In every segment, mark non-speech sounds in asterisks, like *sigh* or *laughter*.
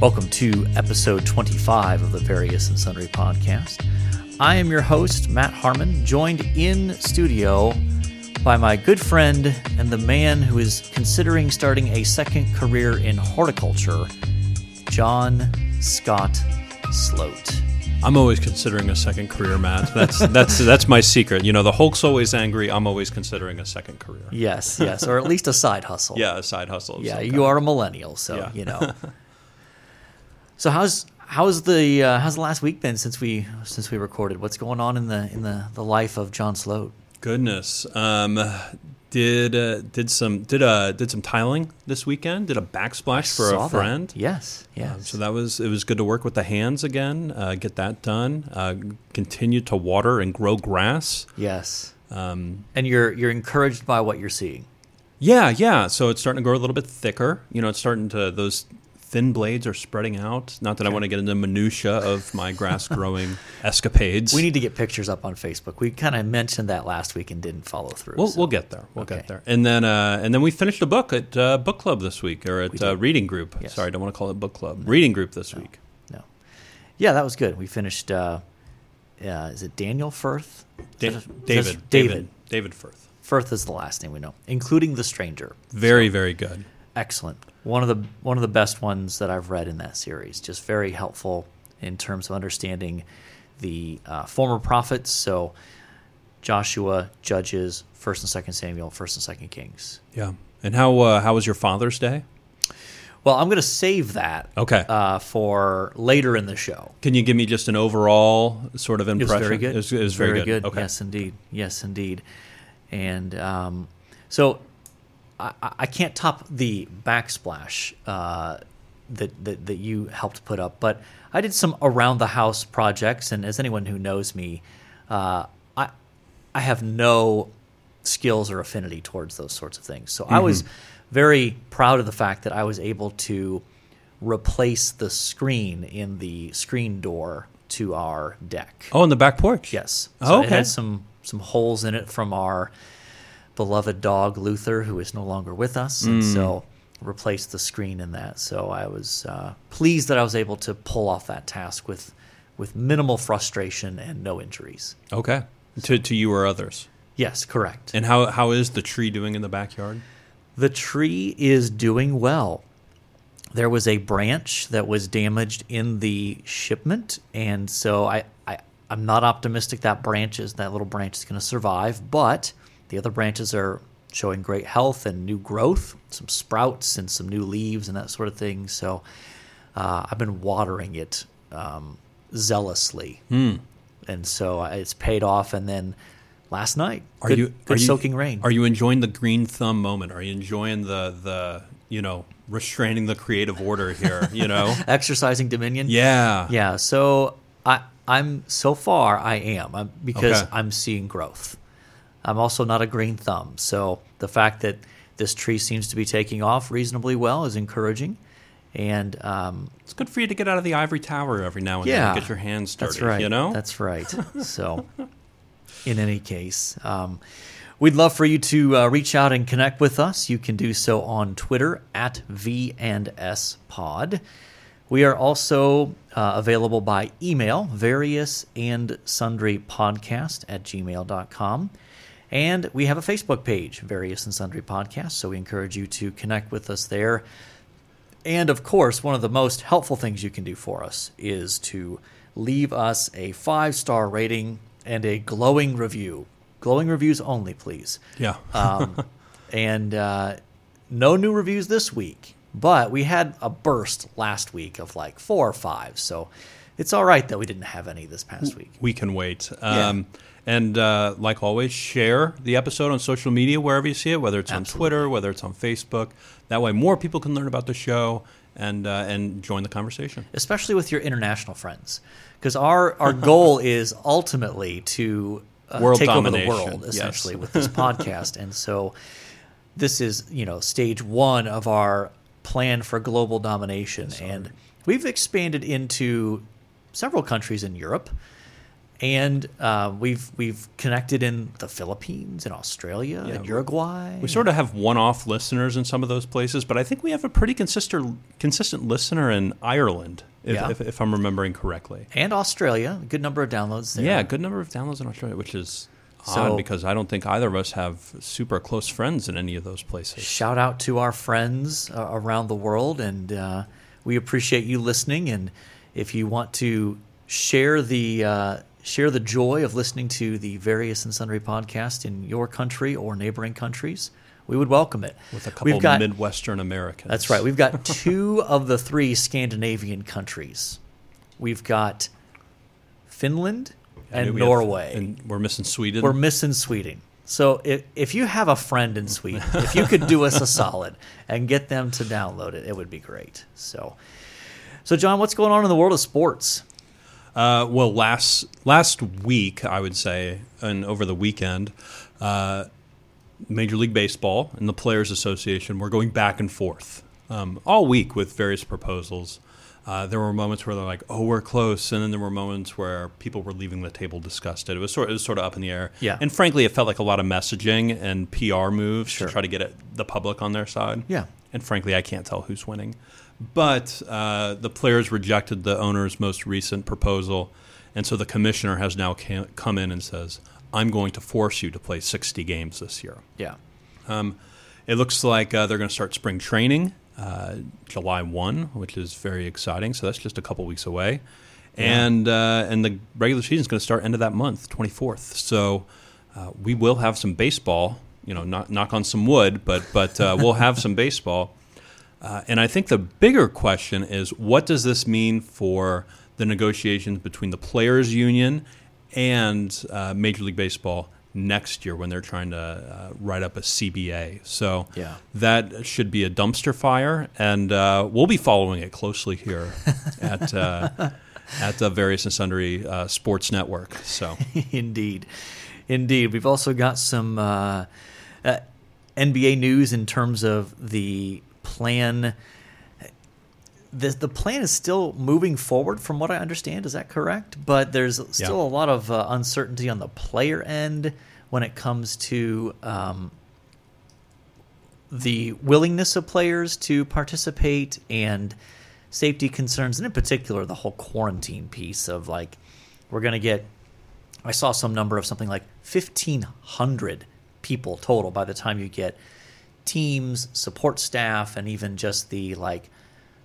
Welcome to episode 25 of the Various and Sundry podcast. I am your host, Matt Harmon, joined in studio by my good friend and the man who is considering starting a second career in horticulture, John Scott Sloat. I'm always considering a second career, Matt. That's that's that's my secret. You know, the Hulk's always angry. I'm always considering a second career. Yes, yes, or at least a side hustle. Yeah, a side hustle. yeah. You kind. are a millennial, so Yeah. you know. *laughs* so how's how's the uh, how's the last week been since we since we recorded? What's going on in the in the the life of John Sloat? Goodness. Um, did uh, did some did uh did some tiling this weekend? Did a backsplash for a that. friend. Yes, yes. Um, so that was it was good to work with the hands again. Uh, get that done. Uh, continue to water and grow grass. yes. Um, And you're you're encouraged by what you're seeing. Yeah, yeah. So it's starting to grow a little bit thicker. You know, it's starting to those thin blades are spreading out. Not that I want to get into minutia of my grass growing *laughs* escapades. We need to get pictures up on Facebook. We kind of mentioned that last week and didn't follow through. We'll, so- we'll get there. We'll Okay. get there. And then uh, and then we finished a book at uh, book club this week, or at uh, reading group. Yes. Sorry, I don't want to call it book club. Reading group this week. no. Yeah, that was good. We finished. Uh, uh, is it Daniel Firth? Da- David, David, David. David Firth. Firth is the last name we know, including The Stranger. Very, very good. excellent. One of the one of the best ones that I've read in that series. Just very helpful in terms of understanding the uh, former prophets. So Joshua, Judges, First and Second Samuel, First and Second Kings. Yeah. And how uh, how was your Father's Day? Well, I'm going to save that Okay. uh, for later in the show. Can you give me just an overall sort of impression? It was very good. It was, it was very, good. Okay. Yes, indeed. Yes, indeed. And um, so I, I can't top the backsplash uh, that, that that you helped put up, but I did some around the house projects, and as anyone who knows me, uh, I I have no skills or affinity towards those sorts of things. So I was very proud of the fact that I was able to replace the screen in the screen door to our deck. Oh, in the back porch. Yes. Oh, So it had some some holes in it from our beloved dog Luther, who is no longer with us, and Mm. so replaced the screen in that. So I was uh, pleased that I was able to pull off that task with with minimal frustration and no injuries. Okay. To to you or others. Yes, correct. And how how is the tree doing in the backyard? The tree is doing well. There was a branch that was damaged in the shipment, and so I, I I'm not optimistic that branch is that little branch is going to survive. But the other branches are showing great health and new growth, some sprouts and some new leaves and that sort of thing. So uh, I've been watering it um, zealously, and so it's paid off. And then last night, Are good, you good are you- soaking rain? Are you enjoying the green thumb moment? Are you enjoying the the you know restraining the creative order here? You know. *laughs* exercising dominion? yeah. Yeah, so I I'm so far I am I'm, because Okay. I'm seeing growth. I'm also not a green thumb, so the fact that this tree seems to be taking off reasonably well is encouraging. And um, It's good for you to get out of the ivory tower every now and then and get your hands dirty. That's right. You know. that's right. *laughs* So, in any case, um, we'd love for you to uh, reach out and connect with us. You can do so on Twitter at V and S Pod. We are also uh, available by email, various and sundry podcast at gmail.com. And we have a Facebook page, Various and Sundry Podcasts, So we encourage you to connect with us there. And of course, one of the most helpful things you can do for us is to leave us a five star rating and a glowing review. Glowing reviews only, please. yeah. *laughs* Um, and uh, no new reviews this week, but we had a burst last week of like four or five. So it's all right that we didn't have any this past week. we can wait. Um, And uh, like always, share the episode on social media wherever you see it, whether it's on Twitter, whether it's on Facebook. That way, more people can learn about the show and uh, and join the conversation. especially with your international friends, because our our *laughs* goal is ultimately to uh, World take over the world yes. essentially with this podcast, and so this is you know stage one of our plan for global domination, and we've expanded into several countries in Europe. And uh, we've we've connected in the Philippines and Australia Yeah, and Uruguay. We sort of have one-off listeners in some of those places, but I think we have a pretty consistent consistent listener in Ireland, if, Yeah. if, if I'm remembering correctly. and Australia, a good number of downloads there. Yeah, good number of downloads in Australia, which is So- odd because I don't think either of us have super close friends in any of those places. Shout out to our friends uh, around the world, and uh, we appreciate you listening. And if you want to share the uh, share the joy of listening to the various and sundry podcast in your country or neighboring countries, we would welcome it. With a couple We've got, Midwestern Americans. That's right. We've got *laughs* two of the three Scandinavian countries. We've got Finland and we have- Norway. and we're missing Sweden. We're missing Sweden. So if, if you have a friend in Sweden, *laughs* if you could do us a solid and get them to download it, it would be great. So, so John, what's going on in the world of sports? Uh, well, last last week, I would say, and over the weekend, uh, Major League Baseball and the Players Association were going back and forth um, all week with various proposals. Uh, there were moments where they're like, "Oh, we're close," and then there were moments where people were leaving the table disgusted. It was sort, it was sort of up in the air. Yeah. and frankly, it felt like a lot of messaging and PR moves Sure. to try to get it, the public on their side. Yeah. And frankly, I can't tell who's winning. But uh, the players rejected the owner's most recent proposal, and so the commissioner has now come in and says, "I'm going to force you to play 60 games this year." Yeah. It looks like uh, they're going to start spring training uh, July 1, which is very exciting. So that's just a couple weeks away. And uh, and the regular season is going to start end of that month, 24th. So uh, we will have some baseball. You know, not knock on some wood, but but uh, we'll have some baseball. Uh, and I think the bigger question is, what does this mean for the negotiations between the players' union and uh, Major League Baseball next year when they're trying to uh, write up a CBA? So Yeah. that should be a dumpster fire, and uh, we'll be following it closely here *laughs* at uh, at the various and sundry uh, sports network. So *laughs* Indeed. Indeed. We've also got some uh, uh, NBA news in terms of the plan. The, the plan is still moving forward, from what I understand. Is that correct? But there's still a lot of uh, uncertainty on the player end when it comes to um, the willingness of players to participate and safety concerns, and in particular, the whole quarantine piece of like, we're going to get I saw some number of something like 1,500 people total by the time you get teams, support staff, and even just the like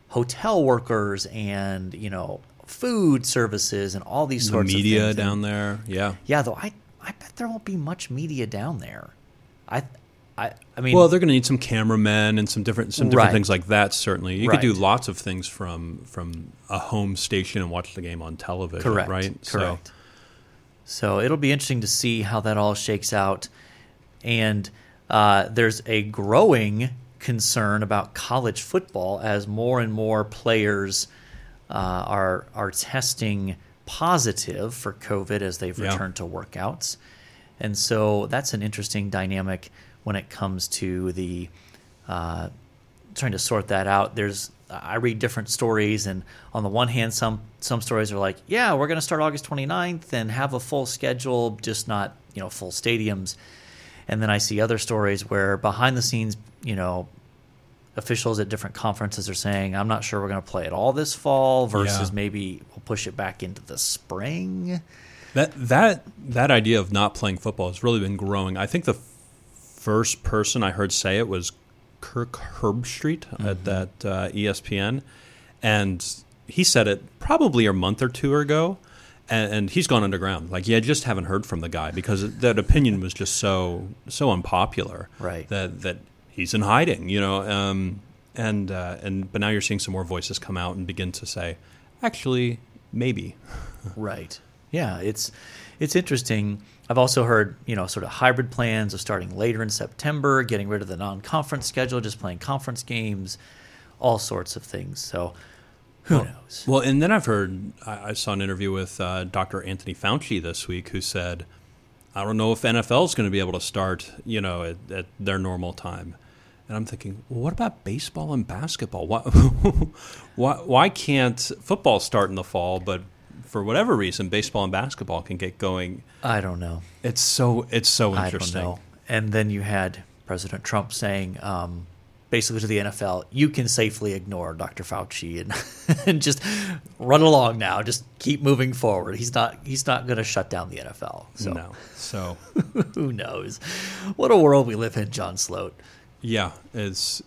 hotel workers and, you know, food services and all these the sorts of media down there, yeah. Yeah, though I, I bet there won't be much media down there. I, I, I mean, Well, they're going to need some cameramen and some different some different Right. things like that. Certainly, you could do lots of things from from a home station and watch the game on television. Correct. Right. Correct. So, it'll be interesting to see how that all shakes out. And uh, there's a growing concern about college football as more and more players uh, are are testing positive for COVID as they've Yeah. returned to workouts. And so that's an interesting dynamic when it comes to the uh, trying to sort that out. There's I read different stories, and on the one hand, some some stories are like, yeah, we're going to start August 29th and have a full schedule, just not you know full stadiums. And then I see other stories where behind the scenes, you know, officials at different conferences are saying, I'm not sure we're going to play it all this fall versus Yeah. maybe we'll push it back into the spring. That that that idea of not playing football has really been growing. I think the first person I heard say it was Kirk Herbstreit at that uh, ESPN, and he said it probably a month or two ago, and, and he's gone underground. Like, yeah, just haven't heard from the guy because that opinion was just so so unpopular. Right. That that he's in hiding. You know. Um, and uh, and but now you're seeing some more voices come out and begin to say, actually, maybe. *laughs* Right. Yeah, it's it's interesting. I've also heard, you know, sort of hybrid plans of starting later in September, getting rid of the non-conference schedule, just playing conference games, all sorts of things. So, who knows? Well, and then I've heard, I, I saw an interview with uh, Dr. Anthony Fauci this week who said, I don't know if NFL is going to be able to start, you know, at, at their normal time. And I'm thinking, well, what about baseball and basketball? Why, *laughs* why, why can't football start in the fall, but for whatever reason, baseball and basketball can get going. I don't know. It's so it's so interesting. And then you had President Trump saying, um, basically to the NFL, you can safely ignore Dr. Fauci and *laughs* and just run along now. Just keep moving forward. He's not he's not going to shut down the NFL. So No, so *laughs* who knows? What a world we live in, John Sloat. yeah, it's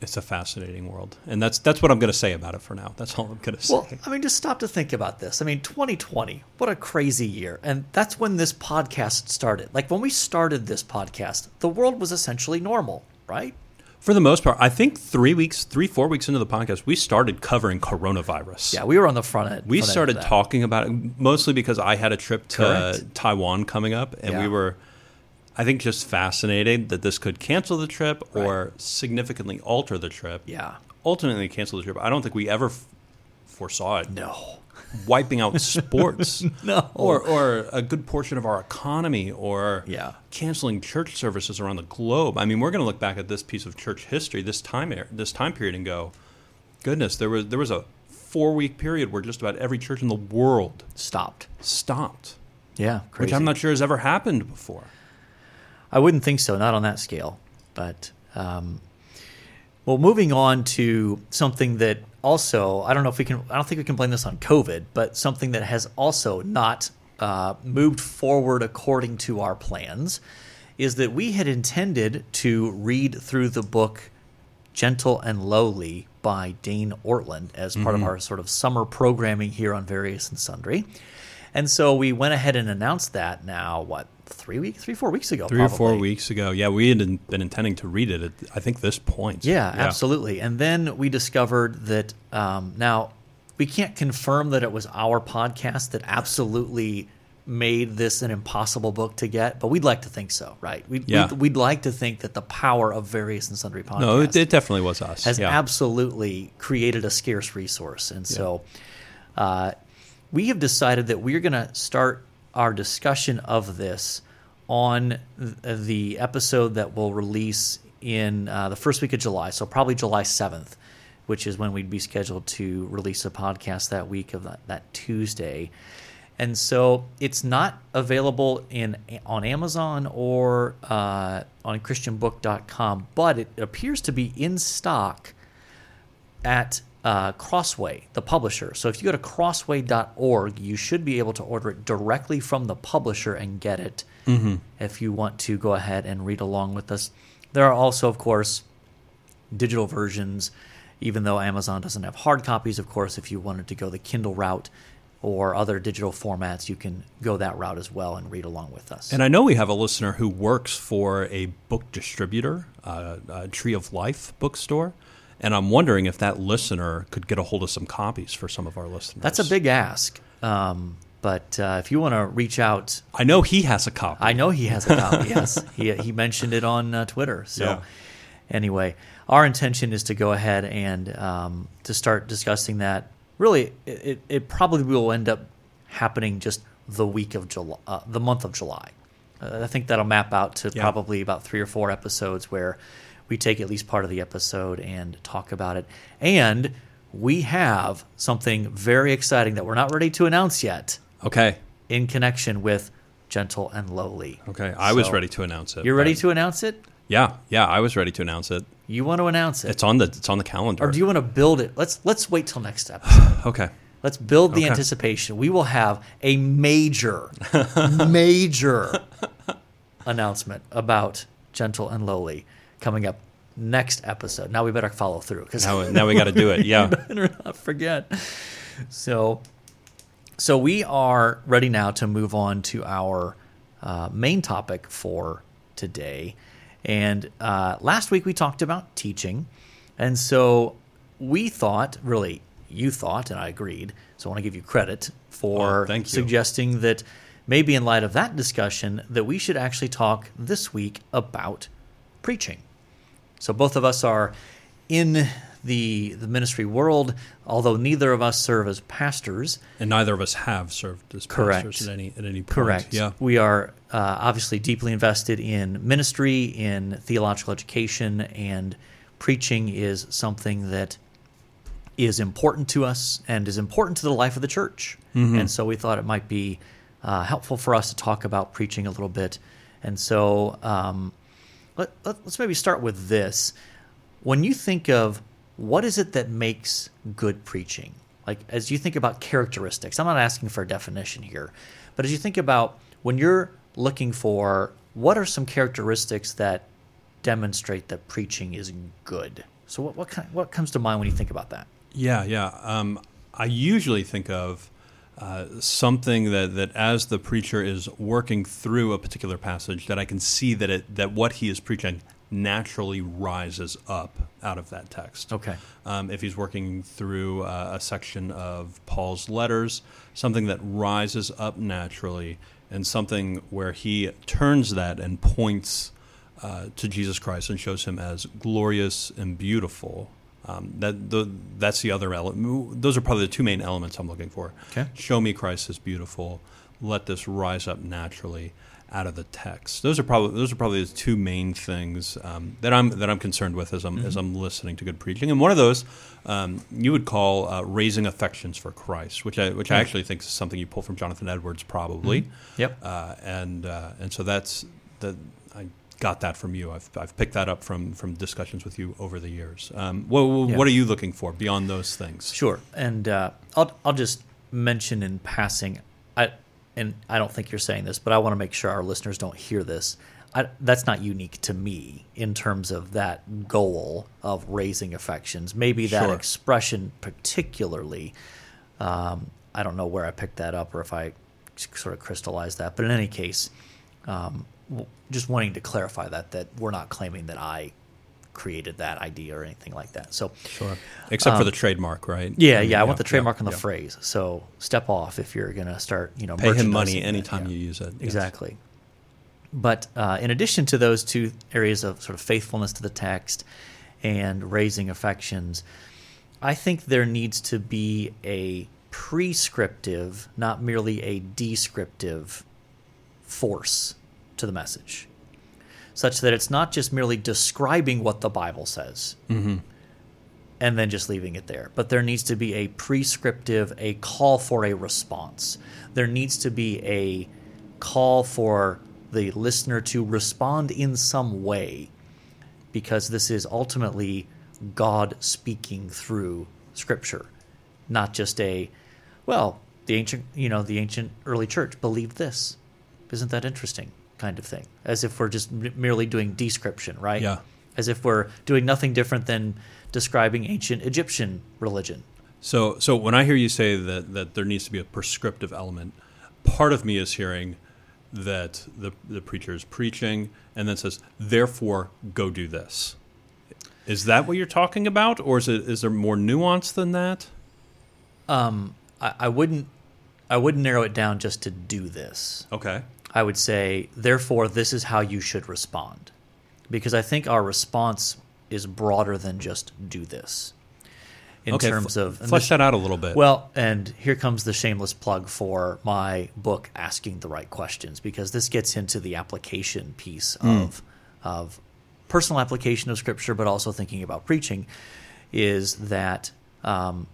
it's a fascinating world, and that's that's what I'm going to say about it for now. That's all I'm going to say. Well, I mean, just stop to think about this. I mean, 2020, what a crazy year. And that's when this podcast started. Like when we started this podcast, the world was essentially normal, right? For the most part, I think three weeks, three, four weeks into the podcast, we started covering coronavirus. Yeah, we were on the front end. we front started that. talking about it mostly because I had a trip to Correct. Taiwan coming up, and Yeah. we were, I think, just fascinated that this could cancel the trip or significantly alter the trip. Yeah. Ultimately, cancel the trip. I don't think we ever f- foresaw it No. Wiping out sports, *laughs* No. or or a good portion of our economy, or Yeah. canceling church services around the globe. I mean, we're going to look back at this piece of church history, this time this time period, and go, goodness, there was there was a four week period where just about every church in the world Stopped. stopped, Yeah, crazy. which I'm not sure has ever happened before. I wouldn't think so, not on that scale. But um, well, moving on to something that also I don't know if we can. I don't think we can blame this on COVID, but something that has also not uh, moved forward according to our plans is that we had intended to read through the book Gentle and Lowly by Dane Ortlund as part of our sort of summer programming here on Various and Sundry. And so we went ahead and announced that now, what, three weeks, three, four weeks ago? Three or four weeks ago, yeah, we had been intending to read it. At, I think this point, Yeah, absolutely. And then we discovered that um, now we can't confirm that it was our podcast that absolutely made this an impossible book to get, but we'd like to think so, right? We'd, Yeah. we'd, we'd like to think that the power of various and sundry podcasts No, it, it definitely was us. has yeah. absolutely created a scarce resource. And so uh, we have decided that we're going to start our discussion of this on the episode that will release in uh, the first week of July. So probably July 7th, which is when we'd be scheduled to release a podcast that week of that, that Tuesday. And so it's not available in on Amazon or uh, on ChristianBook.com, but it appears to be in stock at uh, Crossway, the publisher. So if you go to crossway.org, you should be able to order it directly from the publisher and get it if you want to go ahead and read along with us. There are also, of course, digital versions, even though Amazon doesn't have hard copies, of course, if you wanted to go the Kindle route or other digital formats, you can go that route as well and read along with us. And I know we have a listener who works for a book distributor, uh, a Tree of Life bookstore. And I'm wondering if that listener could get a hold of some copies for some of our listeners. That's a big ask. Um, but uh, if you want to reach out, I know he has a copy. I know he has a copy. yes, *laughs* he he mentioned it on uh, Twitter. So Yeah. anyway, our intention is to go ahead and um, to start discussing that. Really, it, it, probably will end up happening just the week of July, uh, the month of July. Uh, I think that'll map out to Yeah. probably about three or four episodes where we take at least part of the episode and talk about it. And we have something very exciting that we're not ready to announce yet okay. in connection with Gentle and Lowly. Okay. I was ready to announce it. You're ready to announce it? Yeah. Yeah. I was ready to announce it. You want to announce it? It's on the it's on the calendar. or do you want to build it? Let's let's wait till next episode. *sighs* okay. Let's build the Okay. anticipation. We will have a major, *laughs* major announcement about Gentle and Lowly coming up next episode. Now we better follow through because Now, now we *laughs* got to do it. Yeah. *laughs* better not forget. So, so we are ready now to move on to our uh, main topic for today. And uh, last week we talked about teaching, and so we thought, really, you thought, and I agreed. So I want to give you credit for Oh, thank you. suggesting that maybe in light of that discussion that we should actually talk this week about preaching. So both of us are in the the ministry world, although neither of us serve as pastors. And neither of us have served as Correct. pastors at any at any point. Correct. Yeah. We are uh, obviously deeply invested in ministry, in theological education, and preaching is something that is important to us and is important to the life of the church. And so we thought it might be uh, helpful for us to talk about preaching a little bit. And so um, let, let, us maybe start with this. When you think of what is it that makes good preaching, like as you think about characteristics, I'm not asking for a definition here, but as you think about when you're looking for what are some characteristics that demonstrate that preaching is good. So what what, kind, what comes to mind when you think about that? Yeah, yeah. Um, I usually think of uh, something that, that as the preacher is working through a particular passage, that I can see that it that what he is preaching naturally rises up out of that text. Okay. Um, if he's working through uh, a section of Paul's letters, something that rises up naturally, and something where he turns that and points uh, to Jesus Christ and shows him as glorious and beautiful. Um, that the, that's the other element. Those are probably the two main elements I'm looking for. Okay. Show me Christ as beautiful. Let this rise up naturally out of the text. Those are probably those are probably the two main things um, that I'm that I'm concerned with as I'm Mm-hmm. as I'm listening to good preaching. And one of those um, you would call uh, raising affections for Christ, which I which I actually think is something you pull from Jonathan Edwards probably. Yep. Uh, and uh, and so that's the I got that from you. I've, I've picked that up from from discussions with you over the years. Um, what Yeah. what are you looking for beyond those things? Sure. And uh, I'll I'll just mention in passing, I and I don't think you're saying this, but I want to make sure our listeners don't hear this. I, that's not unique to me in terms of that goal of raising affections. Maybe that Sure. expression particularly. Um, I don't know where I picked that up or if I sort of crystallized that, but in any case, um, just wanting to clarify that that we're not claiming that I created that idea or anything like that. So Sure. Except for the trademark, right? Um, yeah, yeah, I want the yeah, trademark on the yeah. phrase. So step off if you're going to start, you know, Pay him money that, anytime yeah. you use it. yes. Exactly. But uh, in addition to those two areas of sort of faithfulness to the text and raising affections, I think there needs to be a prescriptive, not merely a descriptive force to the message, such that it's not just merely describing what the Bible says Mm-hmm. and then just leaving it there. But there needs to be a prescriptive, a call for a response. There needs to be a call for the listener to respond in some way because this is ultimately God speaking through scripture, not just a well, the ancient, you know, the ancient early church believed this. Isn't that interesting? Kind of thing. As if we're just m- merely doing description, right? Yeah. As if we're doing nothing different than describing ancient Egyptian religion. So, so when I hear you say that, that there needs to be a prescriptive element, part of me is hearing that the, the preacher is preaching and then says, therefore, go do this. Is that what you're talking about, or is it is there more nuance than that? Um, I, I wouldn't, I wouldn't narrow it down just to do this. Okay. I would say, therefore, this is how you should respond, because I think our response is broader than just do this. In okay. terms of flesh this- that out a little bit. Well, and here comes the shameless plug for my book, Asking the Right Questions, because this gets into the application piece of of personal application of Scripture, but also thinking about preaching. Is that um,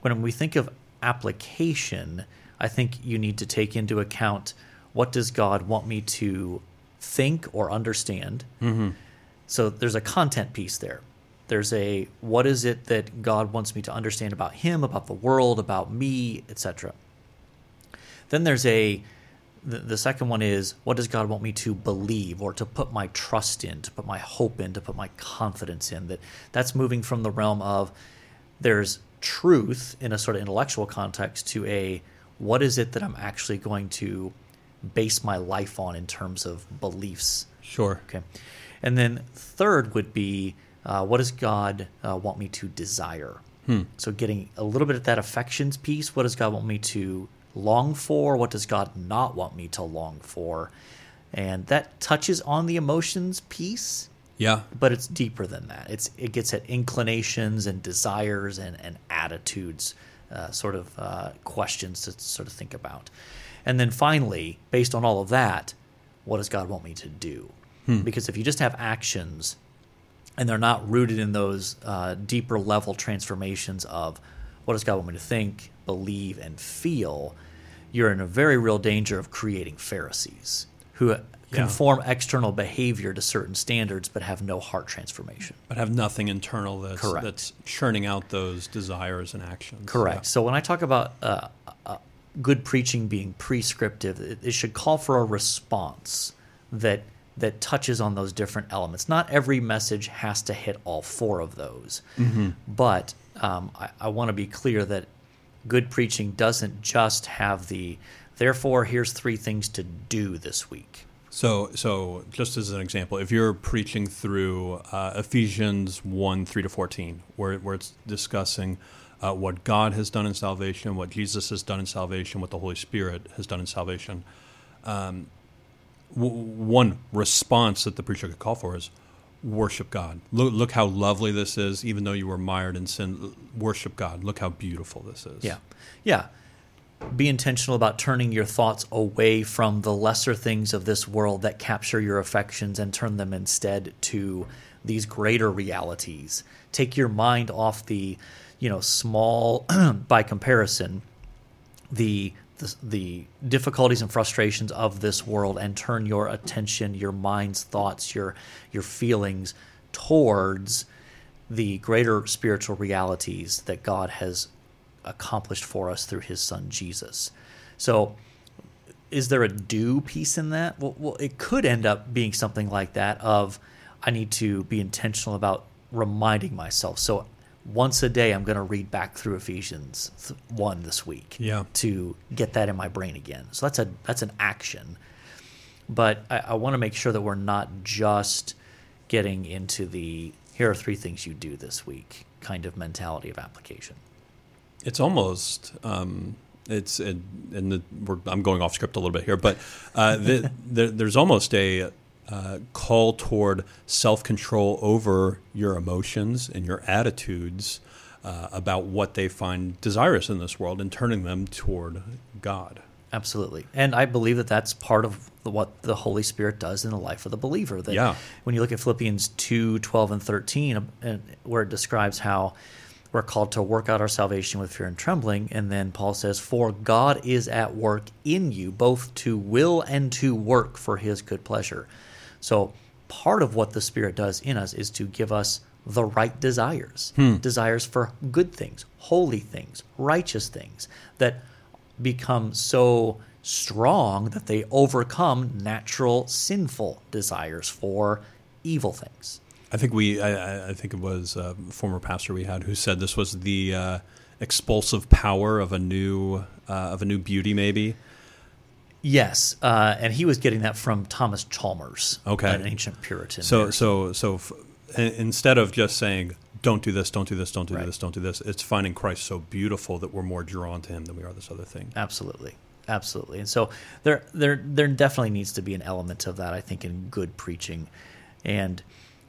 when we think of application, I think you need to take into account what does God want me to think or understand. Mm-hmm. So there's a content piece there. There's a what is it that God wants me to understand about him, about the world, about me, etc. Then there's a the, the second one is what does God want me to believe or to put my trust in, to put my hope in, to put my confidence in that that's moving from the realm of there's truth in a sort of intellectual context to a what is it that I'm actually going to base my life on in terms of beliefs sure. Okay. And then third would be uh, what does God uh, want me to desire? So getting a little bit at that affections piece. What does God want me to long for? What does God not want me to long for? And that touches on the emotions piece, Yeah. but it's deeper than that. It's it gets at inclinations and desires and, and attitudes, uh, sort of uh, questions to sort of think about. And then finally, based on all of that, what does God want me to do? Because if you just have actions, and they're not rooted in those uh, deeper level transformations of what does God want me to think, believe, and feel, you're in a very real danger of creating Pharisees who conform external behavior to certain standards but have no heart transformation. But have nothing internal that's, Correct. that's churning out those desires and actions. Correct. Yeah. So when I talk about uh, uh, good preaching being prescriptive, it, it should call for a response that that touches on those different elements. Not every message has to hit all four of those, but um, I, I want to be clear that good preaching doesn't just have the therefore here's three things to do this week. So, so just as an example, if you're preaching through uh, Ephesians 1 3 to 14, where, where it's discussing uh, what God has done in salvation, what Jesus has done in salvation, what the Holy Spirit has done in salvation, um, w- one response that the preacher could call for is worship God. Look, look how lovely this is, even though you were mired in sin. Worship God. Look how beautiful this is. Yeah. Yeah. Be intentional about turning your thoughts away from the lesser things of this world that capture your affections and turn them instead to these greater realities. Take your mind off the, you know, small *clears throat* by comparison, the the, the difficulties and frustrations of this world and turn your attention, your mind's thoughts, your your feelings towards the greater spiritual realities that God has accomplished for us through his son Jesus. So is there a do piece in that? Well, well, it could end up being something like that of I need to be intentional about reminding myself. So once a day I'm going to read back through Ephesians 1 this week Yeah. to get that in my brain again. So that's a that's an action. But I, I want to make sure that we're not just getting into the here are three things you do this week kind of mentality of application. It's almost um, it's it, and the, we're, I'm going off script a little bit here, but uh, the, *laughs* the, there's almost a uh, call toward self control over your emotions and your attitudes uh, about what they find desirous in this world and turning them toward God. Absolutely. And I believe that that's part of what the Holy Spirit does in the life of the believer. That Yeah. when you look at Philippians 2 12 and 13, uh, where it describes how we're called to work out our salvation with fear and trembling. And then Paul says, For God is at work in you, both to will and to work for his good pleasure. So part of what the Spirit does in us is to give us the right desires desires for good things, holy things, righteous things that become so strong that they overcome natural sinful desires for evil things. I think we, I- I, I think it was a former pastor we had who said this was the uh, expulsive power of a new, uh, of a new beauty, maybe. Yes, uh, and he was getting that from Thomas Chalmers, Okay. an ancient Puritan. So, there. so, so, f- instead of just saying, "Don't do this, don't do this, don't do Right. this, don't do this," it's finding Christ so beautiful that we're more drawn to Him than we are this other thing. absolutely, absolutely, and so there, there, there definitely needs to be an element of that. I think in good preaching, and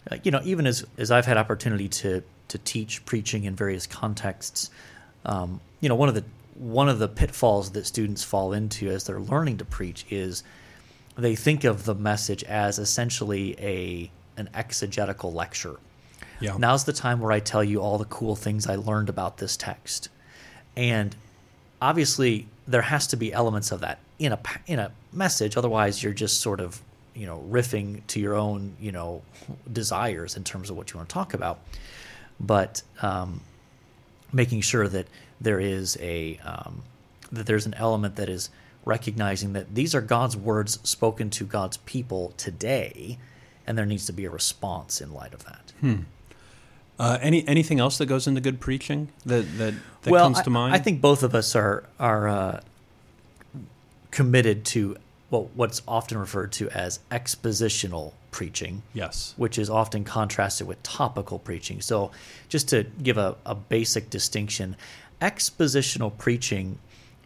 uh, you know, even as as I've had opportunity to to teach preaching in various contexts, um, you know, one of the one of the pitfalls that students fall into as they're learning to preach is they think of the message as essentially a an exegetical lecture. Yeah. Now's the time where I tell you all the cool things I learned about this text. And obviously there has to be elements of that in a in a message otherwise you're just sort of, you know, riffing to your own, you know, desires in terms of what you want to talk about. But um, making sure that there is a um, that there's an element that is recognizing that these are God's words spoken to God's people today, and there needs to be a response in light of that. Uh, any anything else that goes into good preaching that that, that well, comes I, to mind? I think both of us are are uh, committed to what what's often referred to as expositional preaching. yes. which is often contrasted with topical preaching. So, just to give a, a basic distinction, expositional preaching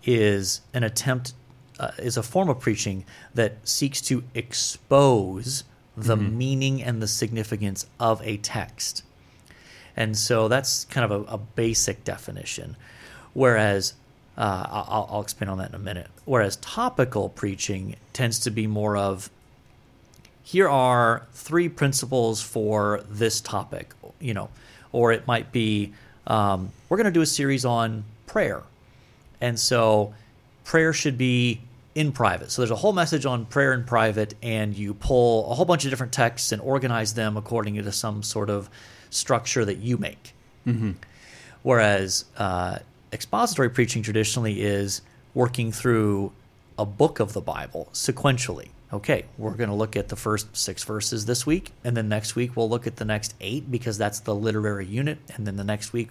is an attempt, uh, is a form of preaching that seeks to expose the meaning and the significance of a text. And so that's kind of a, a basic definition. Whereas, uh, I'll, I'll expand on that in a minute. Whereas topical preaching tends to be more of here are three principles for this topic, you know, or it might be um, we're going to do a series on prayer, and so prayer should be in private. So there's a whole message on prayer in private, and you pull a whole bunch of different texts and organize them according to some sort of structure that you make. Mm-hmm. Whereas uh, expository preaching traditionally is working through a book of the Bible sequentially. Okay, we're going to look at the first six verses this week, and then next week we'll look at the next eight because that's the literary unit, and then the next week,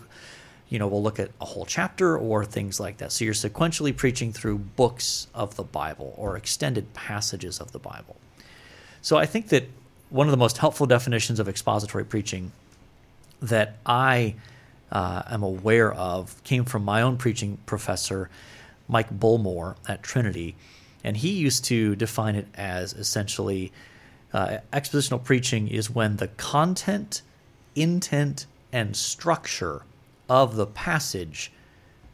you know, we'll look at a whole chapter or things like that. So you're sequentially preaching through books of the Bible or extended passages of the Bible. So I think that one of the most helpful definitions of expository preaching that I uh, am aware of came from my own preaching professor, Mike Bullmore at Trinity. And he used to define it as essentially uh, expositional preaching is when the content, intent, and structure of the passage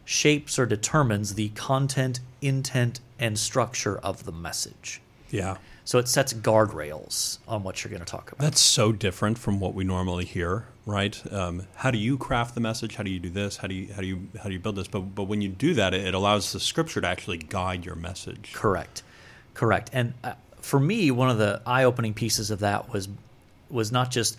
shapes or determines the content, intent, and structure of the message. Yeah. So it sets guardrails on what you're going to talk about. That's so different from what we normally hear, right? Um, how do you craft the message? How do you do this? How do you how do you how do you build this? But but when you do that, it allows the scripture to actually guide your message. Correct, correct. And uh, for me, one of the eye-opening pieces of that was was not just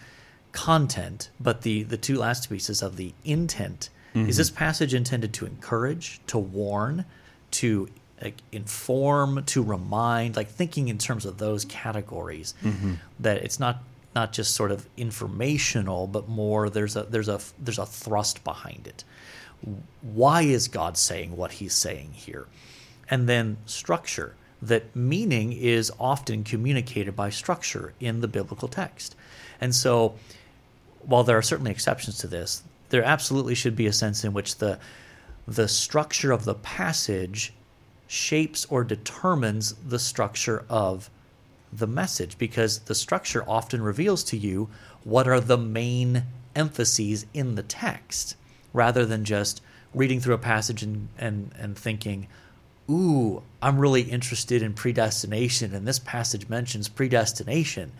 content, but the the two last pieces of the intent. Mm-hmm. Is this passage intended to encourage, to warn, to like inform to remind like thinking in terms of those categories mm-hmm. that it's not not just sort of informational but more there's a there's a there's a thrust behind it. Why is god saying what he's saying here? And then structure that meaning is often communicated by structure in the biblical text. And so while there are certainly exceptions to this there absolutely should be a sense in which the the structure of the passage shapes or determines the structure of the message because the structure often reveals to you what are the main emphases in the text rather than just reading through a passage and, and, and thinking, ooh, I'm really interested in predestination and this passage mentions predestination.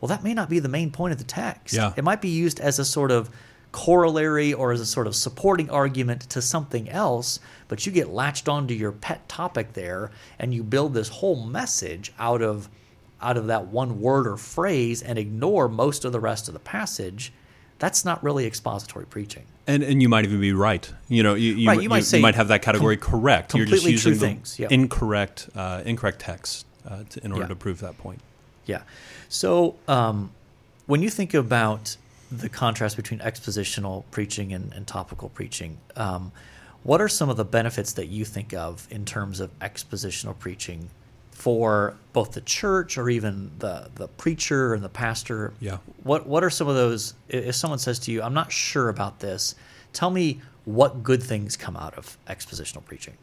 Well, that may not be the main point of the text. Yeah. It might be used as a sort of corollary or as a sort of supporting argument to something else, but you get latched onto your pet topic there and you build this whole message out of out of that one word or phrase and ignore most of the rest of the passage, that's not really expository preaching. And and you might even be right. You know, you, you, right, you, might, say you might have that category com- correct. You're just using the things. Yep. incorrect uh, incorrect text uh, to, in order yeah. to prove that point. Yeah. So um, when you think about the contrast between expositional preaching and, and topical preaching. Um, what are some of the benefits that you think of in terms of expositional preaching for both the church or even the, the preacher and the pastor? Yeah. What What are some of those? If someone says to you, "I'm not sure about this," tell me what good things come out of expositional preaching.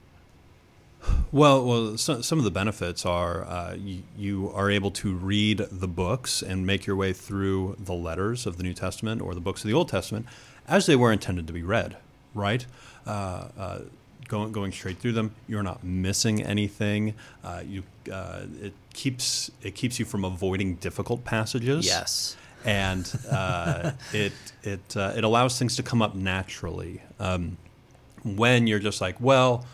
Well, well, so, some of the benefits are uh, you, you, are able to read the books and make your way through the letters of the New Testament or the books of the Old Testament as they were intended to be read. Right, uh, uh, going going straight through them, you're not missing anything. Uh, you uh, it keeps it keeps you from avoiding difficult passages. Yes, and uh, *laughs* it it it allows things to come up naturally. Um, when you're just like, well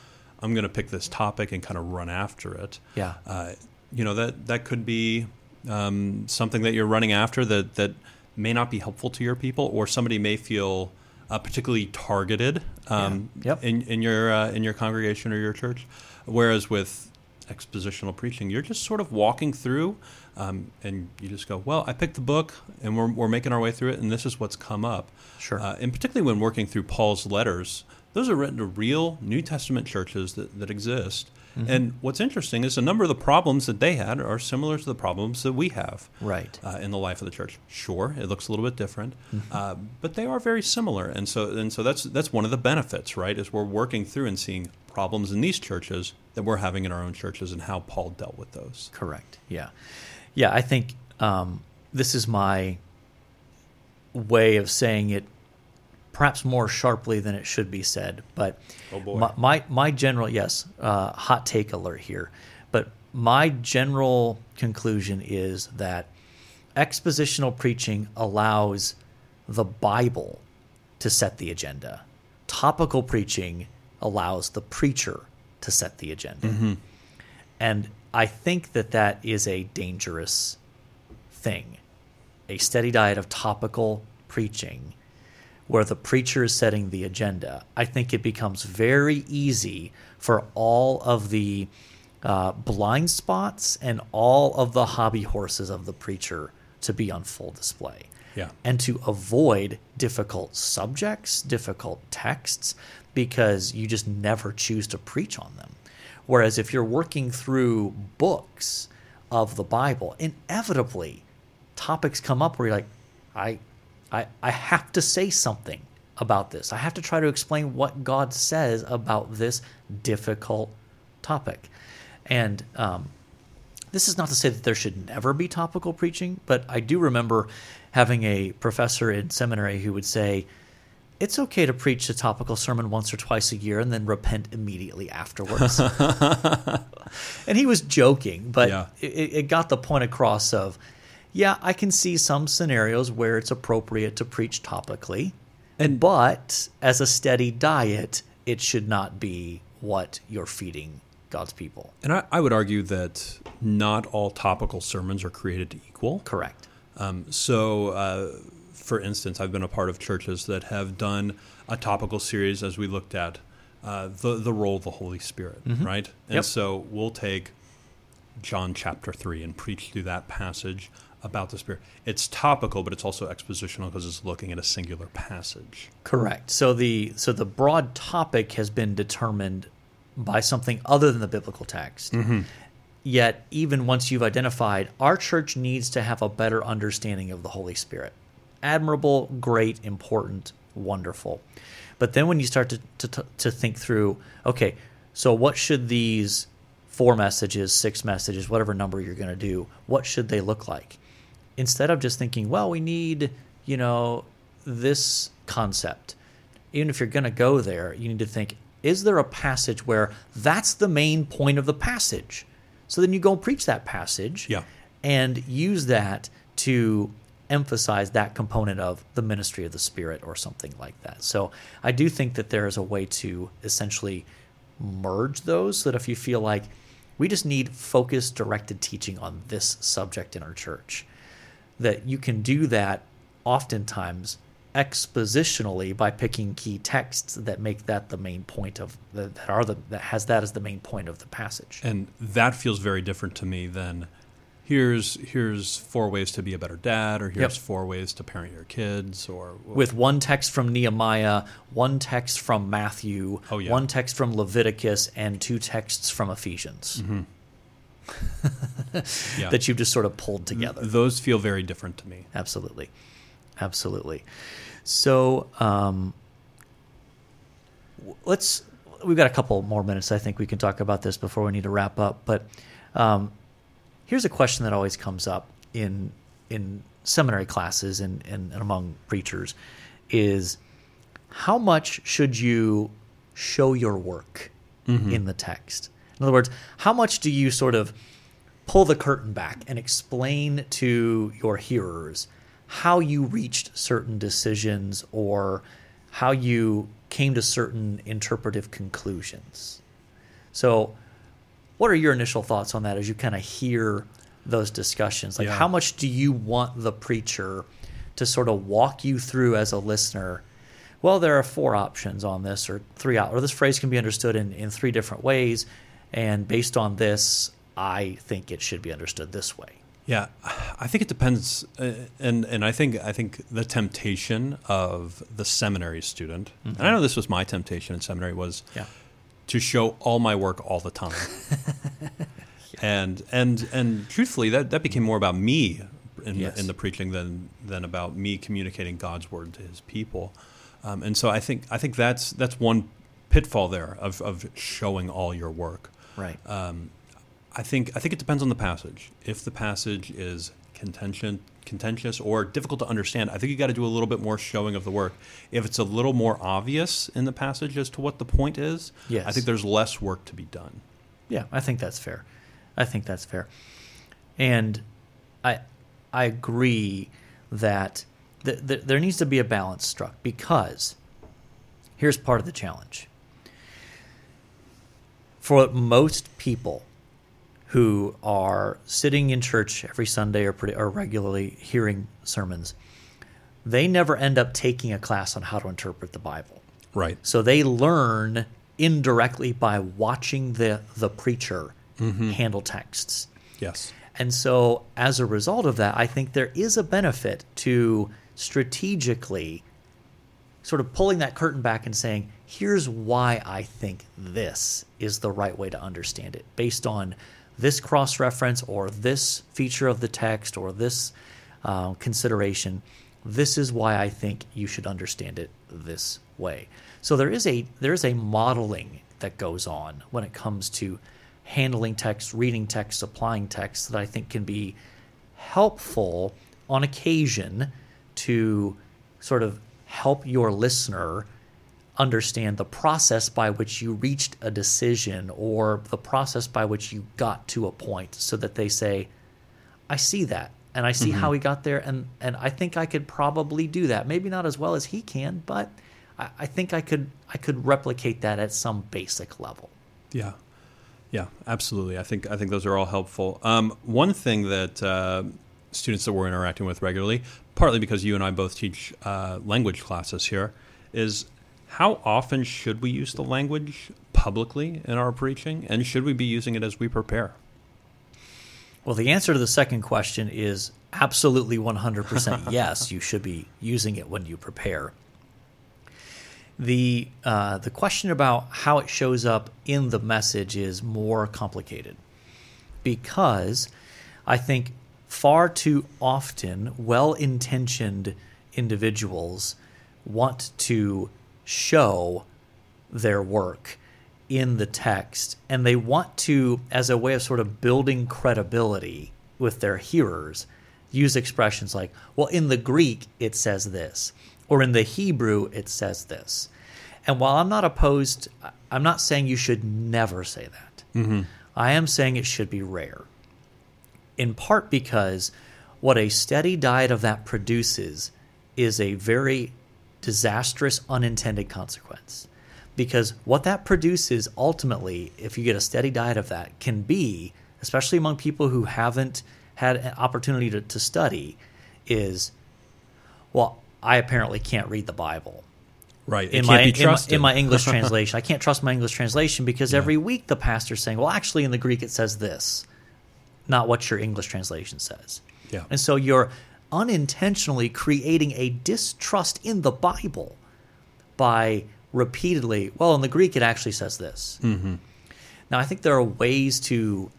I'm going to pick this topic and kind of run after it. Yeah. Uh, you know that that could be um, something that you're running after that that may not be helpful to your people, or somebody may feel uh, particularly targeted um, yeah. yep. in, in your uh, in your congregation or your church. Whereas with expositional preaching, you're just sort of walking through, um, and you just go, "Well, I picked the book, and we're we're making our way through it, and this is what's come up." Sure. Uh, and particularly when working through Paul's letters, those are written to real New Testament churches that, that exist. Mm-hmm. And what's interesting is a number of the problems that they had are similar to the problems that we have right. Uh, in the life of the church. Sure, it looks a little bit different, mm-hmm. uh, but they are very similar. And so, and so that's that's one of the benefits, right? Is we're working through and seeing problems in these churches that we're having in our own churches and how Paul dealt with those. Correct. Yeah, yeah. I think um, this is my way of saying it perhaps more sharply than it should be said. But oh my, my, my general yes, uh, hot take alert here. But my general conclusion is that expositional preaching allows the Bible to set the agenda. Topical preaching allows the preacher to set the agenda. And I think that that is a dangerous thing. A steady diet of topical preaching where the preacher is setting the agenda. I think it becomes very easy for all of the uh, blind spots and all of the hobby horses of the preacher to be on full display Yeah. and to avoid difficult subjects, difficult texts, because you just never choose to preach on them. Whereas if you're working through books of the Bible, inevitably topics come up where you're like, I, I, I have to say something about this. I have to try to explain what God says about this difficult topic. And um, this is not to say that there should never be topical preaching, but I do remember having a professor in seminary who would say, it's okay to preach a topical sermon once or twice a year and then repent immediately afterwards. *laughs* and he was joking, but Yeah. it, it got the point across of, yeah, I can see some scenarios where it's appropriate to preach topically, and but as a steady diet, it should not be what you're feeding God's people. And I, I would argue that not all topical sermons are created equal. Correct. Um, so, uh, for instance, I've been a part of churches that have done a topical series as we looked at uh, the the role of the Holy Spirit, right? And Yep. so we'll take John chapter three and preach through that passage about the Spirit. It's topical, but it's also expositional because it's looking at a singular passage. Correct. So the so the broad topic has been determined by something other than the biblical text. Mm-hmm. Yet, even once you've identified, our church needs to have a better understanding of the Holy Spirit. Admirable, great, important, wonderful. But then when you start to, to, to think through, okay, so what should these four messages, six messages, whatever number you're going to do, what should they look like? Instead of just thinking, well, we need, you know, this concept. Even if you're going to go there, you need to think, is there a passage where that's the main point of the passage? So then you go preach that passage Yeah. and use that to emphasize that component of the ministry of the Spirit or something like that. So I do think that there is a way to essentially merge those so that if you feel like we just need focused, directed teaching on this subject in our church, that you can do that oftentimes expositionally by picking key texts that make that the main point of the, that are the that has that as the main point of the passage. And that feels very different to me than here's here's four ways to be a better dad, or here's Yep. four ways to parent your kids, or with one text from Nehemiah, one text from Matthew, Oh, yeah. one text from Leviticus, and two texts from Ephesians mm-hmm. *laughs* yeah. that you've just sort of pulled together. those feel very different to me. Absolutely. Absolutely. So um, let's, we've got a couple more minutes. I think we can talk about this before we need to wrap up. But um, here's a question that always comes up in, in seminary classes and, and, and among preachers is how much should you show your work in the text? In other words, how much do you sort of pull the curtain back and explain to your hearers how you reached certain decisions or how you came to certain interpretive conclusions? So, what are your initial thoughts on that as you kind of hear those discussions? Like, Yeah. how much do you want the preacher to sort of walk you through as a listener? Well, there are four options on this, or three, or this phrase can be understood in, in three different ways. And based on this, I think it should be understood this way. Yeah, I think it depends, uh, and and I think I think the temptation of the seminary student, and I know this was my temptation in seminary was Yeah. to show all my work all the time, *laughs* *laughs* and and and truthfully, that that became more about me in Yes. in the preaching than than about me communicating God's word to His people, um, and so I think I think that's that's one pitfall there of of showing all your work. Right. Um, I think I think it depends on the passage. If the passage is contention, contentious or difficult to understand, I think you got to do a little bit more showing of the work. If it's a little more obvious in the passage as to what the point is, I think there's less work to be done. Yeah, I think that's fair. I think that's fair. And I I agree that th- th- there needs to be a balance struck because here's part of the challenge. For most people who are sitting in church every Sunday or, pretty, or regularly hearing sermons, they never end up taking a class on how to interpret the Bible. Right. So they learn indirectly by watching the the preacher mm-hmm. handle texts. Yes. And so as a result of that, I think there is a benefit to strategically sort of pulling that curtain back and saying, here's why I think this is the right way to understand it based on this cross reference or this feature of the text or this uh, consideration. This is why I think you should understand it this way. So there is a there is a modeling that goes on when it comes to handling text, reading text, applying text that I think can be helpful on occasion to sort of help your listener understand the process by which you reached a decision or the process by which you got to a point so that they say, I see that and I see how he got there and, and I think I could probably do that. Maybe not as well as he can, but I, I think I could I could replicate that at some basic level. Yeah, yeah, absolutely. I think I think those are all helpful. Um, one thing that uh, students that we're interacting with regularly, partly because you and I both teach uh, language classes here, is how often should we use the language publicly in our preaching, and should we be using it as we prepare? Well, the answer to the second question is absolutely 100% *laughs* yes, you should be using it when you prepare. The, uh, the question about how it shows up in the message is more complicated because I think far too often well intentioned individuals want to show their work in the text and they want to as a way of sort of building credibility with their hearers use expressions like well in the greek it says this or in the hebrew it says this. And while i'm not opposed i'm not saying you should never say that. Mm-hmm. I am saying it should be rare in part because what a steady diet of that produces is a very disastrous unintended consequence. Because what that produces ultimately, if you get a steady diet of that, can be, especially among people who haven't had an opportunity to, to study, is, well, I apparently can't read the Bible Right. in it my, can't be in my in my English *laughs* translation. I can't trust my English translation because every week the pastor's saying, "Well, actually, in the Greek it says this," not what your English translation says. Yeah. And so you're unintentionally creating a distrust in the Bible by repeatedly, well, in the Greek it actually says this. Mm-hmm. Now, I think there are ways to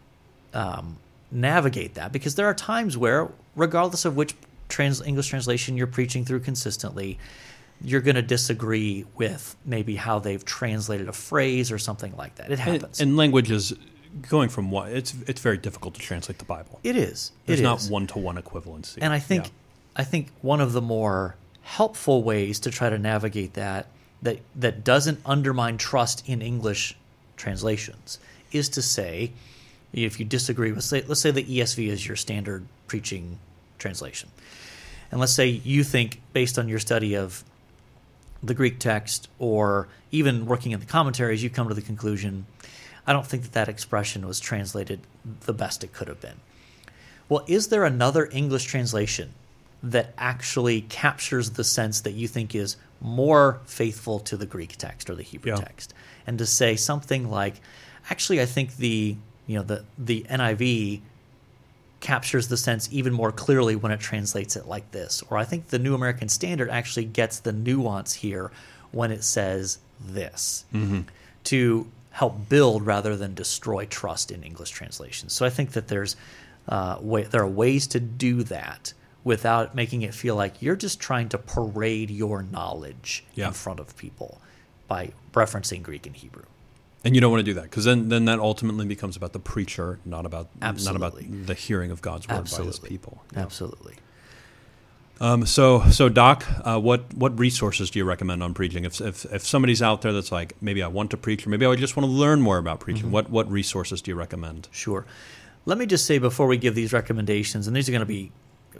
um, navigate that because there are times where, regardless of which trans- English translation you're preaching through consistently, you're going to disagree with maybe how they've translated a phrase or something like that. It and, happens. and language is going from one. It's it's very difficult to translate the Bible. it is. There's it not one to one equivalency. And I think Yeah. I think one of the more helpful ways to try to navigate that that that doesn't undermine trust in English translations is to say if you disagree with say let's say the ESV is your standard preaching translation. And let's say you think based on your study of the Greek text or even working in the commentaries you come to the conclusion I don't think that that expression was translated the best it could have been. Well, is there another English translation that actually captures the sense that you think is more faithful to the Greek text or the Hebrew Yeah. text? And to say something like, actually, I think the you know the the NIV captures the sense even more clearly when it translates it like this, or I think the New American Standard actually gets the nuance here when it says this mm-hmm. to help build rather than destroy trust in English translations. So I think that there's uh, way, there are ways to do that without making it feel like you're just trying to parade your knowledge Yeah. in front of people by referencing Greek and Hebrew. And you don't want to do that because then, then that ultimately becomes about the preacher, not about Absolutely. not about the hearing of God's word by His Absolutely. people. Absolutely. Um, so, so Doc, uh, what what resources do you recommend on preaching? If, if if somebody's out there that's like, maybe I want to preach, or maybe I just want to learn more about preaching, Mm-hmm. what what resources do you recommend? Sure. let me just say before we give these recommendations, and these are going to be,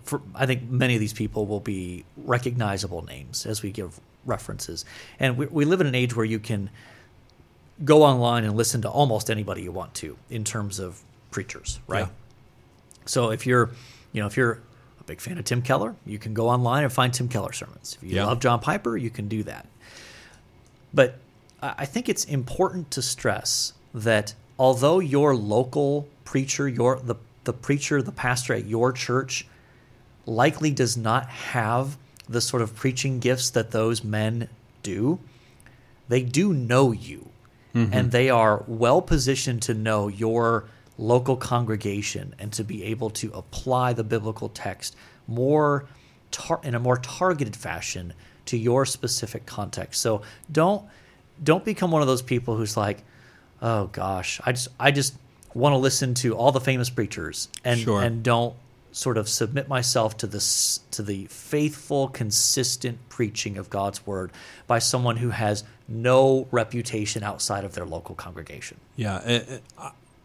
for, I think many of these people will be recognizable names as we give references. And we, we live in an age where you can go online and listen to almost anybody you want to in terms of preachers, right? Yeah. So if you're, you know, if you're big fan of Tim Keller, you can go online and find Tim Keller sermons. If you Yeah. love John Piper, you can do that. But I I think it's important to stress that although your local preacher, your the the preacher, the pastor at your church likely does not have the sort of preaching gifts that those men do, they do know you. Mm-hmm. And they are well positioned to know your local congregation and to be able to apply the biblical text more tar- in a more targeted fashion to your specific context. So don't don't become one of those people who's like, "Oh gosh, I just I just want to listen to all the famous preachers and Sure. and don't sort of submit myself to this to the faithful consistent preaching of God's word by someone who has no reputation outside of their local congregation. Yeah,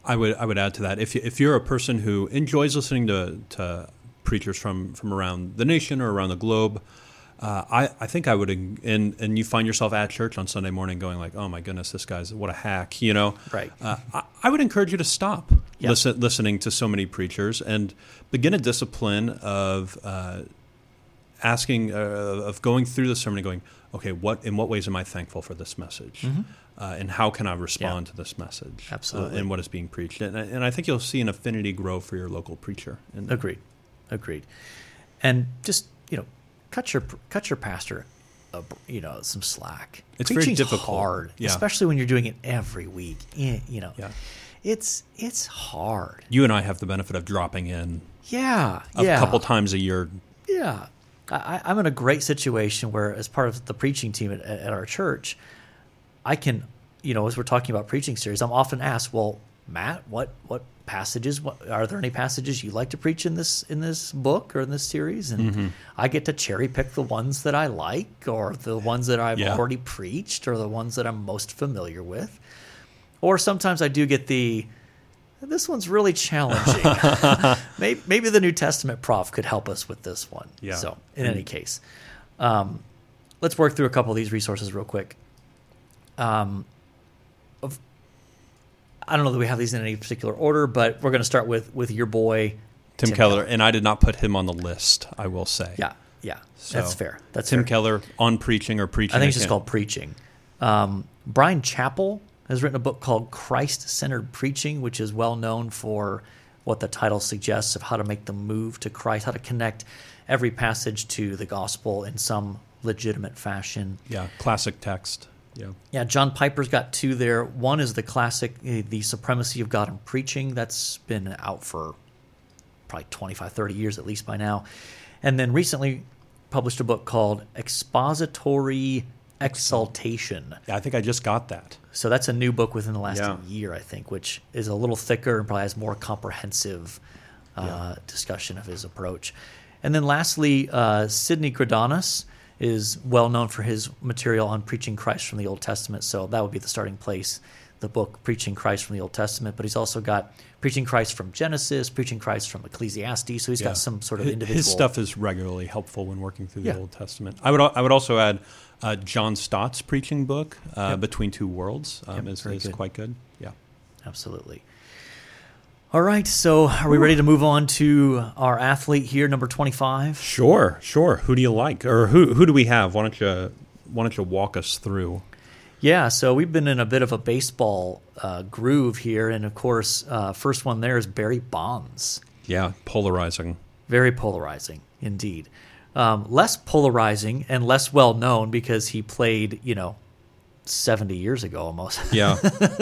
I- would I would add to that if you, if you're a person who enjoys listening to, to preachers from, from around the nation or around the globe, uh, I, I think I would and and you find yourself at church on Sunday morning going like, oh my goodness, this guy's what a hack, you know? Right. Uh, I, I would encourage you to stop Yeah. listen, listening to so many preachers and begin a discipline of uh, asking uh, of going through the sermon and going, okay, what in what ways am I thankful for this message, uh, and how can I respond to this message, uh, Absolutely. and what is being preached, and, and I think you'll see an affinity grow for your local preacher. And Agreed, agreed. And just you know, cut your cut your pastor, a, you know, some slack. It's very difficult. hard, Yeah. especially when you're doing it every week. You know, Yeah. it's it's hard. you and I have the benefit of dropping in Yeah, a yeah. couple times a year. Yeah. I, I'm in a great situation where, as part of the preaching team at, at our church, I can, you know, as we're talking about preaching series, I'm often asked, well, Matt, what, what passages, what, are there any passages you like to preach in this, in this book or in this series? And I get to cherry pick the ones that I like or the ones that I've Yeah. already preached or the ones that I'm most familiar with. Or sometimes I do get the, this one's really challenging. *laughs* maybe, maybe the New Testament prof could help us with this one. Yeah. So, in any case, um, let's work through a couple of these resources real quick. Um, of, I don't know that we have these in any particular order, but we're going to start with with your boy Tim, Keller, and I did not put him on the list. I will say. Yeah, yeah, So, that's fair. That's Tim fair. Keller on preaching or preaching. I think it's just called preaching. Um, Bryan Chapell has written a book called Christ Centered Preaching, which is well known for what the title suggests of how to make the move to Christ, how to connect every passage to the gospel in some legitimate fashion. Yeah, classic text. Yeah. Yeah, John Piper's got two there. One is the classic, eh, The Supremacy of God in Preaching. That's been out for probably 25, 30 years at least by now. And then recently published a book called Expository Exultation. Yeah, I think I just got that. So that's a new book within the last Yeah. year, I think, which is a little thicker and probably has more comprehensive uh, discussion of his approach. And then lastly, uh, Sidney Greidanus is well known for his material on preaching Christ from the Old Testament. So that would be the starting place, the book Preaching Christ from the Old Testament. But he's also got Preaching Christ from Genesis, Preaching Christ from Ecclesiastes. So he's Yeah. got some sort of individual. His stuff is regularly helpful when working through Yeah. the Old Testament. I would I would also add uh, John Stott's preaching book, uh, Yep. Between Two Worlds, um, Yep, is, is good. quite good. Yeah. Absolutely. All right. So are we ready to move on to our athlete here, number 25? Sure, sure. Who do you like, or who who do we have? Why don't you Why don't you walk us through? Yeah, so we've been in a bit of a baseball uh, groove here, and of course, uh, first one there is Barry Bonds. Yeah, polarizing. Very polarizing, indeed. Um, less polarizing and less well known because he played, you know, seventy years ago almost. *laughs* Yeah,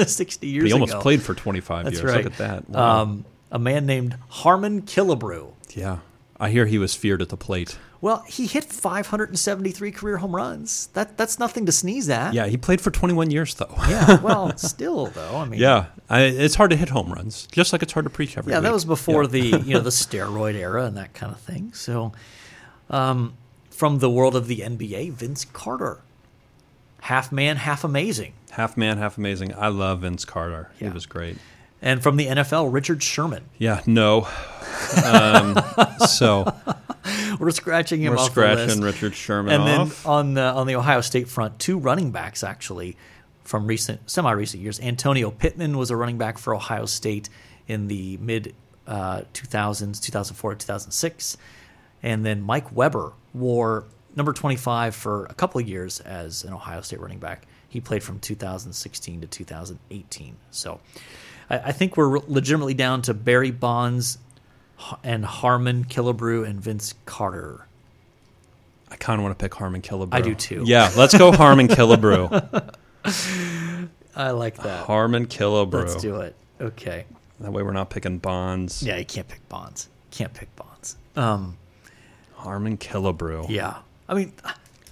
sixty years ago. he almost ago. played for twenty five That's years. right. Look at that. Wow. Um, a man named Harmon Killebrew. yeah, I hear he was feared at the plate. Well, he hit 573 career home runs. That that's nothing to sneeze at. Yeah, he played for twenty one years though. Yeah. *laughs* Well, still though, I mean, Yeah, I, it's hard to hit home runs, just like it's hard to preach every Yeah, that was before Yeah. the you know the steroid era and that kind of thing. So, um, from the world of the NBA, Vince Carter, half man, half amazing. half man, half amazing. I love Vince Carter. Yeah. He was great. And from the NFL, Richard Sherman. Yeah, no. *laughs* Um, so We're scratching him we're off the list. We're scratching Richard Sherman and then on the on the Ohio State front, two running backs actually from recent semi recent years. Antonio Pittman was a running back for Ohio State in the mid uh, 2000s, 2004, 2006, and then Mike Weber wore number 25 for a couple of years as an Ohio State running back. He played from 2016 to 2018. So I, I think we're legitimately down to Barry Bonds and Harmon Killebrew and Vince Carter. I kind of want to pick Harmon Killebrew. I do too. Yeah, let's go Harmon *laughs* Killebrew. I like that. Harmon Killebrew. Let's do it. Okay. That way we're not picking Bonds. Yeah, you can't pick Bonds. Can't pick Bonds. Um, Harmon Killebrew. yeah. I mean,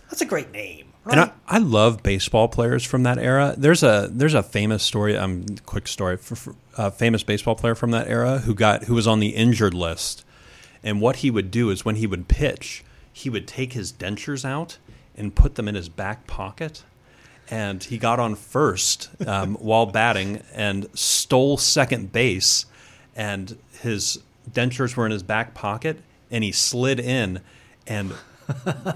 that's a great name, right? And I, I love baseball players from that era. There's a there's a famous story, um, quick story, for, for a famous baseball player from that era who got who was on the injured list, and what he would do is when he would pitch, he would take his dentures out and put them in his back pocket, and he got on first um, *laughs* while batting and stole second base, and his dentures were in his back pocket, and he slid in and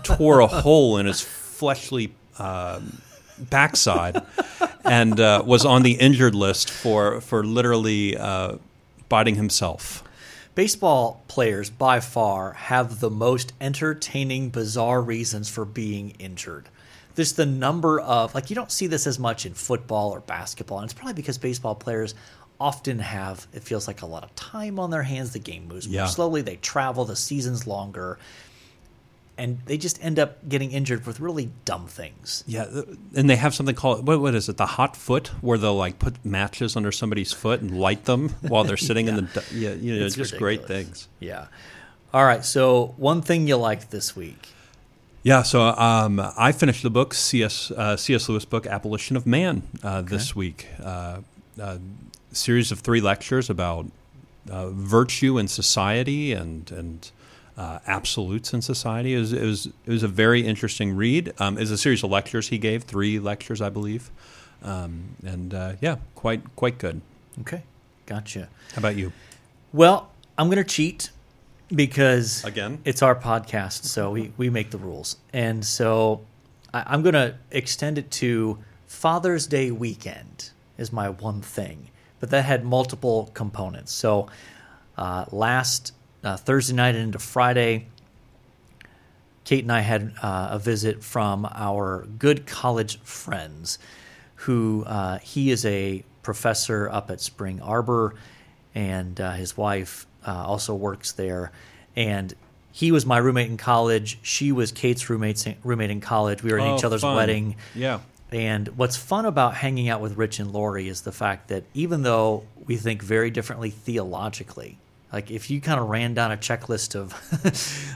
tore a hole in his fleshly um backside and uh, was on the injured list for for literally uh, biting himself. Baseball players, by far, have the most entertaining, bizarre reasons for being injured. There's the number of, like, you don't see this as much in football or basketball. And it's probably because baseball players often have, it feels like a lot of time on their hands. The game moves more Yeah. slowly, they travel, the season's longer. And they just end up getting injured with really dumb things. Yeah, and they have something called what, what is it? The hot foot, where they'll like put matches under somebody's foot and light them while they're sitting in *laughs* the yeah, you know, It's just great things. Yeah. All right. So, one thing you liked this week. Yeah, so um, I finished the book C.S. Uh, C.S. Lewis book Abolition of Man uh, this week. Uh, uh, series of three lectures about uh, virtue and society and and uh, absolutes in society. It was, it was it was a very interesting read. Um, it was a series of lectures he gave, three lectures, I believe, um, and uh, yeah, quite quite good. Okay. Gotcha. How about you? Well, I'm going to cheat because Again? it's our podcast, so we, we make the rules. And so I, I'm going to extend it to Father's Day weekend is my one thing, but that had multiple components. So uh, last uh, Thursday night and into Friday, Kate and I had uh, a visit from our good college friends, who uh, he is a professor up at Spring Arbor, and uh, his wife uh, also works there. And he was my roommate in college. She was Kate's roommate roommate in college. We were at Oh, each other's fun. wedding. Yeah. And what's fun about hanging out with Rich and Lori is the fact that even though we think very differently theologically, like if you kind of ran down a checklist of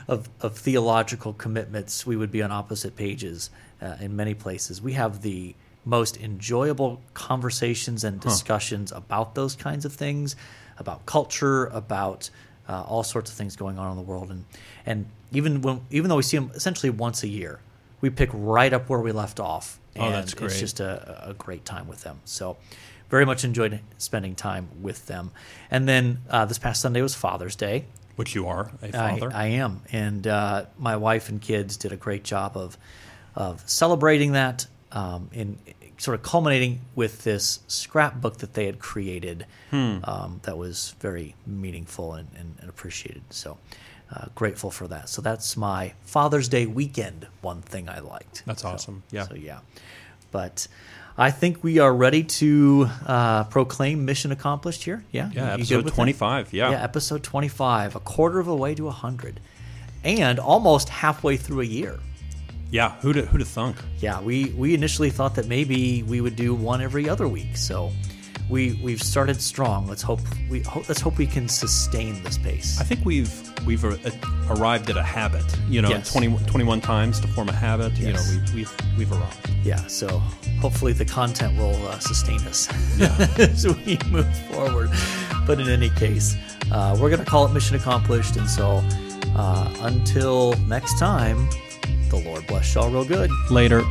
*laughs* of, of theological commitments, we would be on opposite pages uh, in many places. We have the most enjoyable conversations and discussions about those kinds of things, about culture, about uh, all sorts of things going on in the world, and and even when even though we see them essentially once a year, we pick right up where we left off. Oh, and that's It's just a, a great time with them. So, very much enjoyed spending time with them. And then uh, this past Sunday was Father's Day. Which you are a father. I am, and uh, my wife and kids did a great job of of celebrating that. Um, in sort of culminating with this scrapbook that they had created Hmm. um, that was very meaningful and, and, and appreciated. So uh, grateful for that. So that's my Father's Day weekend. One thing I liked. That's So- awesome. Yeah. So yeah, but I think we are ready to uh, proclaim mission accomplished here. Yeah. yeah, episode twenty five. Yeah, episode 25, a quarter of a way to 100, and almost halfway through a year. Yeah, who'd who'd have thunk? Yeah, we, we initially thought that maybe we would do one every other week. So we we've started strong. Let's hope we hope, let's hope we can sustain this pace. I think we've we've ar- arrived at a habit. You know, Yes. 20, 21 times to form a habit. You know, we've we've we've arrived. Yeah, so hopefully the content will uh, sustain us *laughs* Yeah. as we move forward. But in any case, uh, we're going to call it mission accomplished. And so uh, until next time, the Lord bless y'all real good. Later.